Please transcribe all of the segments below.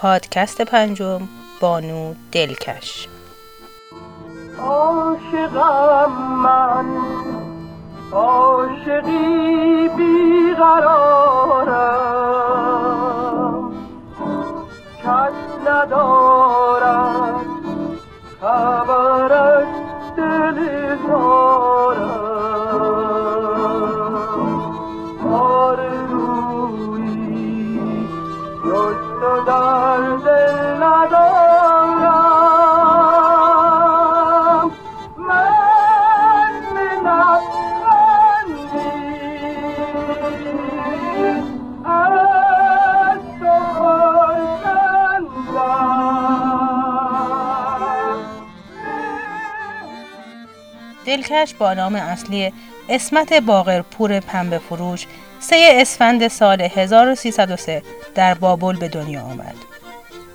پادکست پنجم بانو دلکش. عاشقم من عاشقی بیقرارم. کس ندارد خبر دلکش با نام اصلی اسمت باقرپور پنبه فروش سه اسفند سال 1303 در بابل به دنیا آمد.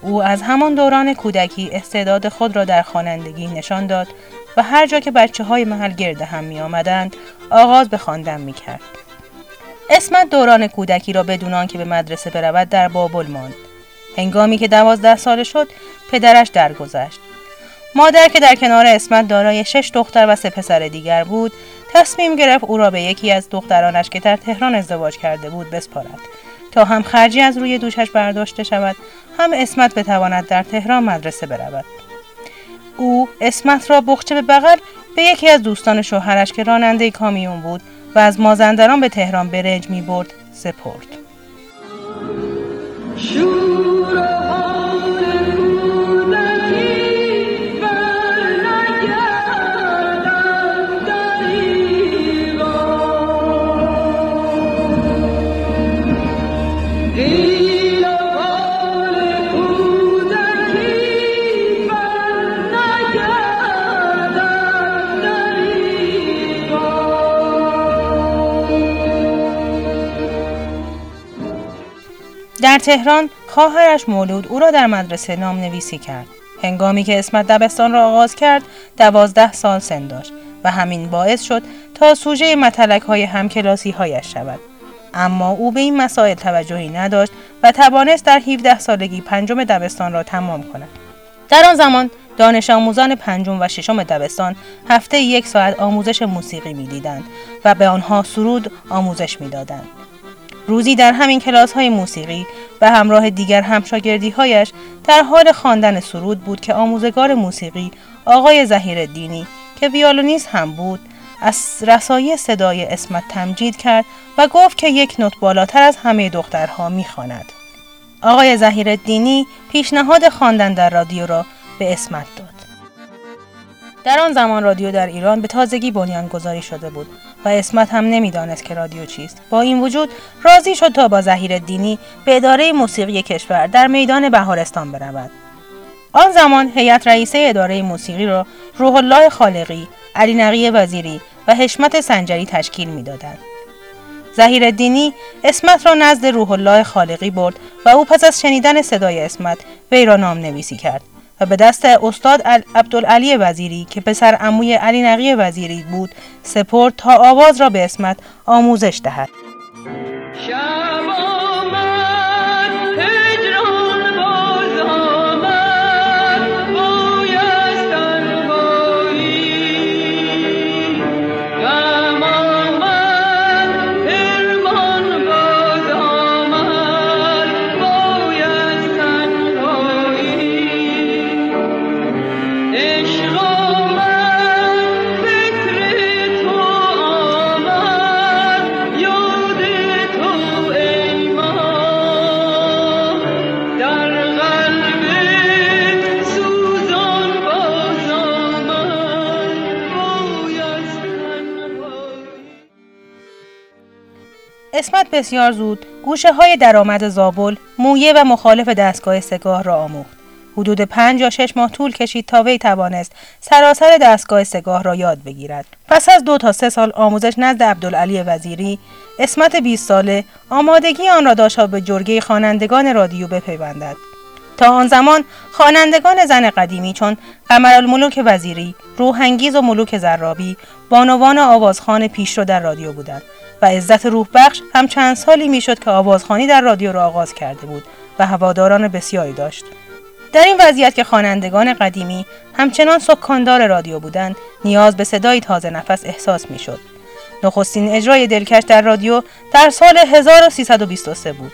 او از همان دوران کودکی استعداد خود را در خوانندگی نشان داد و هر جا که بچه های محل گرد هم می آمدند آغاز به خواندن می کرد. اسمت دوران کودکی را بدون که به مدرسه برود در بابل ماند. هنگامی که دوازده ساله شد پدرش درگذشت مادر که در کنار اسمت دارای شش دختر و سه پسر دیگر بود تصمیم گرفت او را به یکی از دخترانش که در تهران ازدواج کرده بود بسپارد. تا هم خرجی از روی دوشش برداشته شود هم اسمت بتواند در تهران مدرسه برود. او اسمت را بخچه به بغل به یکی از دوستان شوهرش که راننده کامیون بود و از مازندران به تهران برنج می برد سپرد در تهران خواهرش مولود او را در مدرسه نام نویسی کرد. هنگامی که اسمت دبستان را آغاز کرد دوازده سال سن داشت و همین باعث شد تا سوژه متلک های همکلاسی هایش شود. اما او به این مسائل توجهی نداشت و توانست در 17 سالگی پنجم دبستان را تمام کند. در آن زمان دانش آموزان پنجم و ششم دبستان هفته یک ساعت آموزش موسیقی می‌دیدند و به آنها سرود آموزش می‌دادند. روزی در همین کلاس های موسیقی و همراه دیگر همشاگردی هایش در حال خواندن سرود بود که آموزگار موسیقی آقای زهیر دینی که ویولونیست هم بود از رسایی صدای اسمت تمجید کرد و گفت که یک نوت بالاتر از همه دخترها می‌خواند. آقای زهیر دینی پیشنهاد خواندن در رادیو را به اسمت داد. در آن زمان رادیو در ایران به تازگی بنیان گذاری شده بود و اسمت هم نمی‌دانست که رادیو چیست. با این وجود راضی شد تا با زهیر دینی به اداره موسیقی کشور در میدان بهارستان برود. آن زمان هیئت رئیسه اداره موسیقی را روح الله خالقی علی نقی وزیری و حشمت سنجری تشکیل می‌دادند. زهیر دینی اسمت را نزد روح الله خالقی برد و او پس از شنیدن صدای اسمت وی را نام نویسی کرد. و به دست استاد عبدالعلی وزیری که پسر عموی علی نقی وزیری بود سپرد تا آواز را به اسمت آموزش دهد. بسیار زود گوشه های درآمد زابل مویه و مخالف دستگاه سگاه را آموخت. حدود پنج یا شش ماه طول کشید تا وی توانست سراسر دستگاه سگاه را یاد بگیرد. پس از دو تا سه سال آموزش نزد عبدالعلی وزیری، اسمت 20 ساله آمادگی آن را داشت به جرگه خوانندگان رادیو بپیوندد. تا آن زمان خوانندگان زن قدیمی چون قمرالملوک وزیری، روحانگیز و ملوک زرابی بانوان آوازخان پیشرو در رادیو بودند و عزت روح بخش هم چند سالی می‌شد که آوازخانی در رادیو را آغاز کرده بود و هواداران بسیاری داشت. در این وضعیت که خوانندگان قدیمی همچنان سکاندار رادیو بودند نیاز به صدایی تازه نفس احساس می‌شد. نخستین اجرای دلکش در رادیو در سال 1323 بود.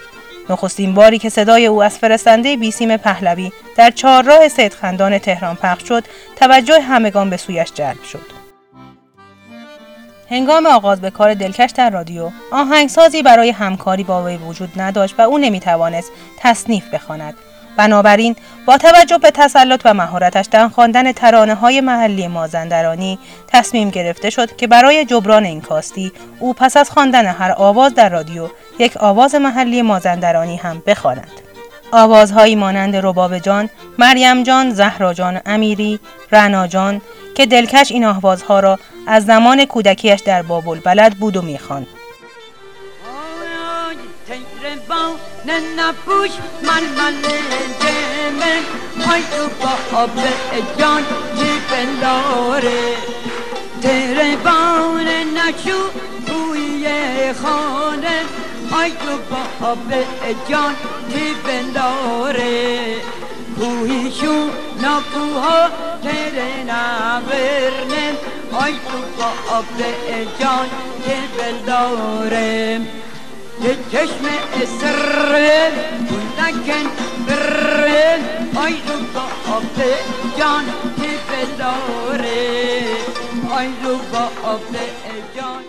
نخستین باری که صدای او از فرستنده بیسیم پهلوی در چهارراه سیدخندان تهران پخش شد توجه همگان به سویش جلب شد. هنگام آغاز به کار دلکش در رادیو آهنگسازی برای همکاری با وی وجود نداشت و او نمی‌توانست تصنیف بخواند. بنابراین با توجه به تسلط و مهارتش در خواندن ترانه های محلی مازندرانی تصمیم گرفته شد که برای جبران این کاستی او پس از خواندن هر آواز در رادیو یک آواز محلی مازندرانی هم بخواند آوازهایی مانند رباب جان، مریم جان، زهرا جان، امیری، رنا جان که دلکش این آوازها را از زمان کودکیش در بابل بلد بود و می‌خواند. نپوش های تو با جان توی خانه آب جان چی بنداره یه چشم اسره نکن بره. آی رو با آب جان که بداره آی رو با آب جان.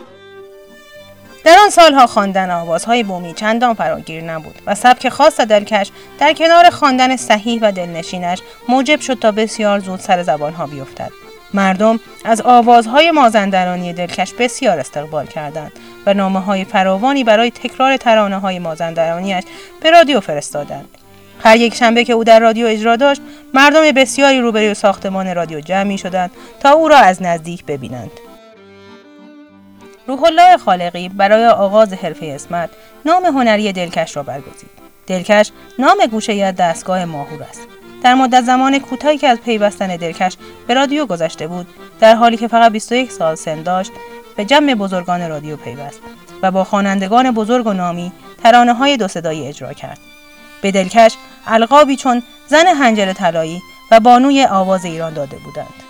در آن سالها خواندن آوازهای بومی چندان فراگیر نبود و سبک خاص دلکش در کنار خواندن صحیح و دلنشینش موجب شد تا بسیار زود سر زبانها بیفتد. مردم از آوازهای مازندرانی دلکش بسیار استقبال کردند و نامه های فراوانی برای تکرار ترانه های مازندرانیش به رادیو فرستادند. هر یک شنبه که او در رادیو اجرا داشت مردم بسیاری روبروی ساختمان رادیو جمع می شدند تا او را از نزدیک ببینند. روح الله خالقی برای آغاز حرفه اسمت نام هنری دلکش را برگزید. دلکش نام گوشه دستگاه ماهور است. در مدت زمان کوتاهی که از پیوستن دلکش به رادیو گذشته بود در حالی که فقط 21 سال سن داشت به جمع بزرگان رادیو پیوست و با خوانندگان بزرگ و نامی ترانه های دو صدایی اجرا کرد. به دلکش القابی چون زن هنجر طلایی و بانوی آواز ایران داده بودند.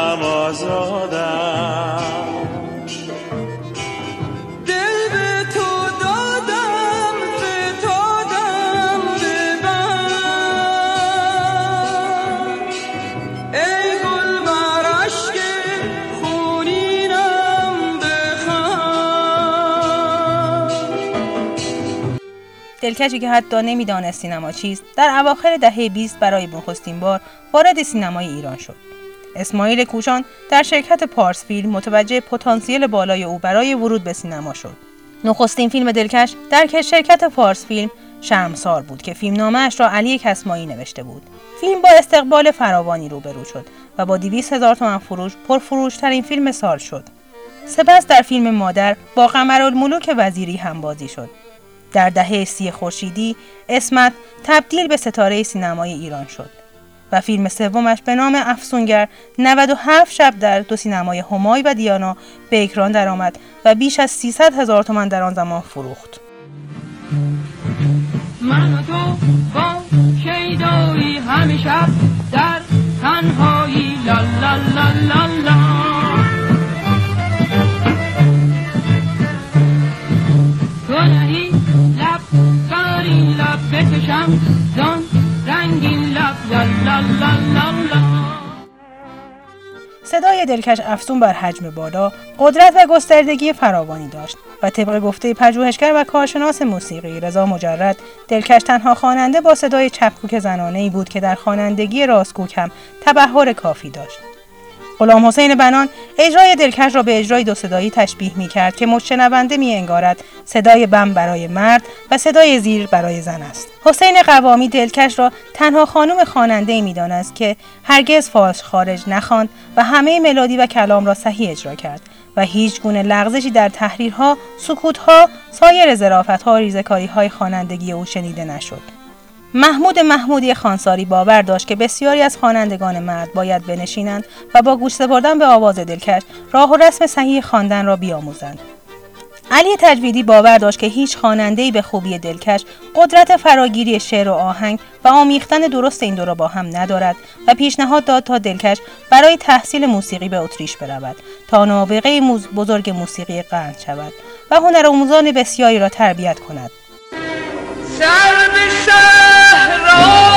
غم آزادم. دلکشی که حتی نمی‌دانست سینما چیست در اواخر دهه 20 برای نخستین بار وارد سینمای ایران شد. اسماعیل کوشان در شرکت پارس فیلم متوجه پتانسیل بالای او برای ورود به سینما شد. نخستین فیلم دلکش در شرکت پارس فیلم شرمسار بود که فیلم نامش را علی کسمایی نوشته بود. فیلم با استقبال فراوانی روبرو شد و با 200 هزار تومن فروش پرفروشترین فیلم سال شد. سپس در فیلم مادر با قمرالملوک وزیری هم بازی شد. در دهه سی خورشیدی اسمت تبدیل به ستاره سینمای ایران شد. و فیلم سومش به نام افسونگر 97 شب در دو سینمای همای و دیانا به اکران درآمد و بیش از 300 هزار تومان در آن زمان فروخت. من تو با شیدایی همیشه در تنهایی لا لا لا لا لا بکشم زان رنگین لب لا صدای دلکش افزون بر حجم بالا قدرت و گستردگی فراوانی داشت و طبق گفته پژوهشگر و کارشناس موسیقی رضا مجرد دلکش تنها خواننده با صدای چپکوک زنانه ای بود که در خوانندگی راستکوک هم تبهر کافی داشت. غلام حسین بنان اجرای دلکش را به اجرای دو صدایی تشبیه می کرد که مشنونده می انگارد صدای بم برای مرد و صدای زیر برای زن است. حسین قوامی دلکش را تنها خانم خواننده می دانست که هرگز فالش خارج نخواند و همه ملودی و کلام را صحیح اجرا کرد و هیچ گونه لغزشی در تحریرها، سکوتها، سایر ظرافتها و ریزکاری های خوانندگی او شنیده نشد. محمود محمودی خانساری باور داشت که بسیاری از خوانندگان مرد باید بنشینند و با گوش سپردن به آواز دلکش راه و رسم صحیح خواندن را بیاموزند. علی تجویدی باور داشت که هیچ خواننده‌ای به خوبی دلکش قدرت فراگیری شعر و آهنگ و آمیختن درست این دو را با هم ندارد و پیشنهاد داد تا دلکش برای تحصیل موسیقی به اتریش برود تا نابغه بزرگ موسیقی قرن شود و هنر آموزان بسیاری را تربیت کند. سر به صحرا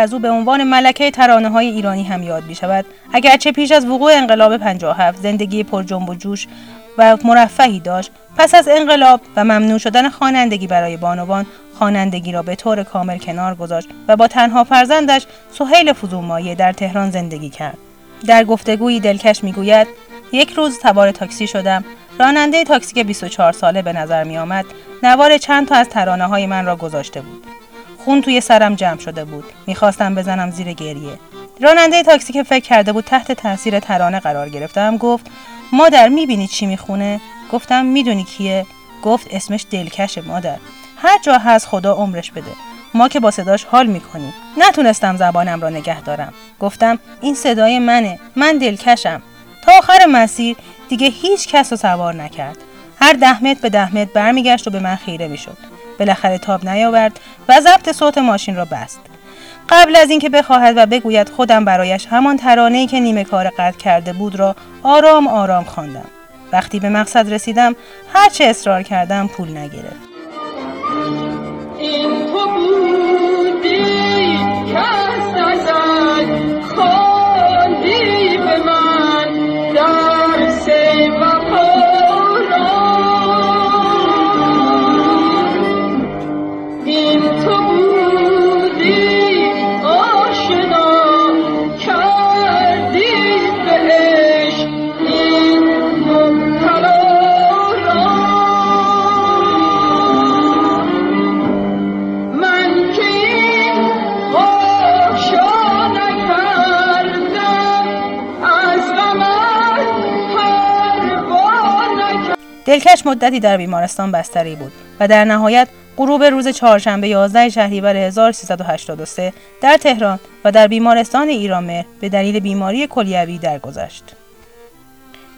از او به عنوان ملکه ترانه های ایرانی هم یاد می شود اگرچه پیش از وقوع انقلاب 57 زندگی پر جنب و جوش و مرفهی داشت پس از انقلاب و ممنوع شدن خوانندگی برای بانوان خوانندگی را به طور کامل کنار گذاشت و با تنها فرزندش سهیل فزونمایه در تهران زندگی کرد. در گفتگویی دلکش می‌گوید یک روز سوار تاکسی شدم. راننده تاکسی که 24 ساله به نظر می آمد نوار چند تا از ترانه های من را گذاشته بود. خون توی سرم جمع شده بود. می‌خواستم بزنم زیر گریه. راننده تاکسی که فکر کرده بود تحت تاثیر ترانه قرار گرفتم گفت مادر می‌بینی چی می‌خونه؟ گفتم می‌دونی کیه؟ گفت اسمش دلکشه مادر. هر جا هست خدا عمرش بده. ما که با صداش حال می‌کنیم. نتونستم زبانم را نگه دارم. گفتم این صدای منه. من دلکشم. تا آخر مسیر دیگه هیچ کس رو سوار نکرد. هر ده متر به ده متر برمیگشت و به من خیره می‌شد. بالاخره تاب نیاورد و ضبط صوت ماشین را بست. قبل از اینکه بخواهد و بگوید خودم برایش همان ترانه‌ای که نیمه کار قطع کرده بود را آرام آرام خواندم. وقتی به مقصد رسیدم هرچه اصرار کردم پول نگرفت. دلکش مدتی در بیمارستان بستری بود و در نهایت غروب روز چهارشنبه 11 شهریور 1383 در تهران و در بیمارستان ایرانمهر به دلیل بیماری کلیوی درگذشت.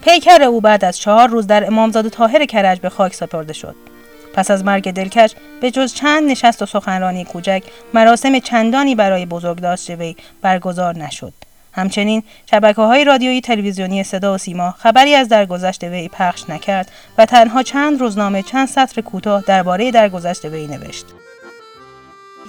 پیکر او بعد از چهار روز در امامزاده طاهر کرج به خاک سپرده شد. پس از مرگ دلکش به جز چند نشست و سخنرانی کوچک مراسم چندانی برای بزرگداشت وی برگزار نشد. همچنین شبکه های رادیویی تلویزیونی صدا و سیما خبری از درگذشت وی پخش نکرد و تنها چند روزنامه چند سطر کوتاه درباره درگذشت وی نوشت.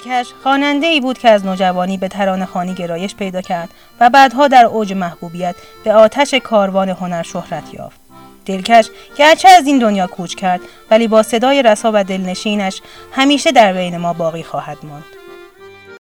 کش خواننده ای بود که از نوجوانی به ترانه خانی گرایش پیدا کرد و بعدها در اوج محبوبیت به آتش کاروان هنر شهرت یافت. دلکش گرچه از این دنیا کوچ کرد ولی با صدای رسا و دلنشینش همیشه در بین ما باقی خواهد ماند.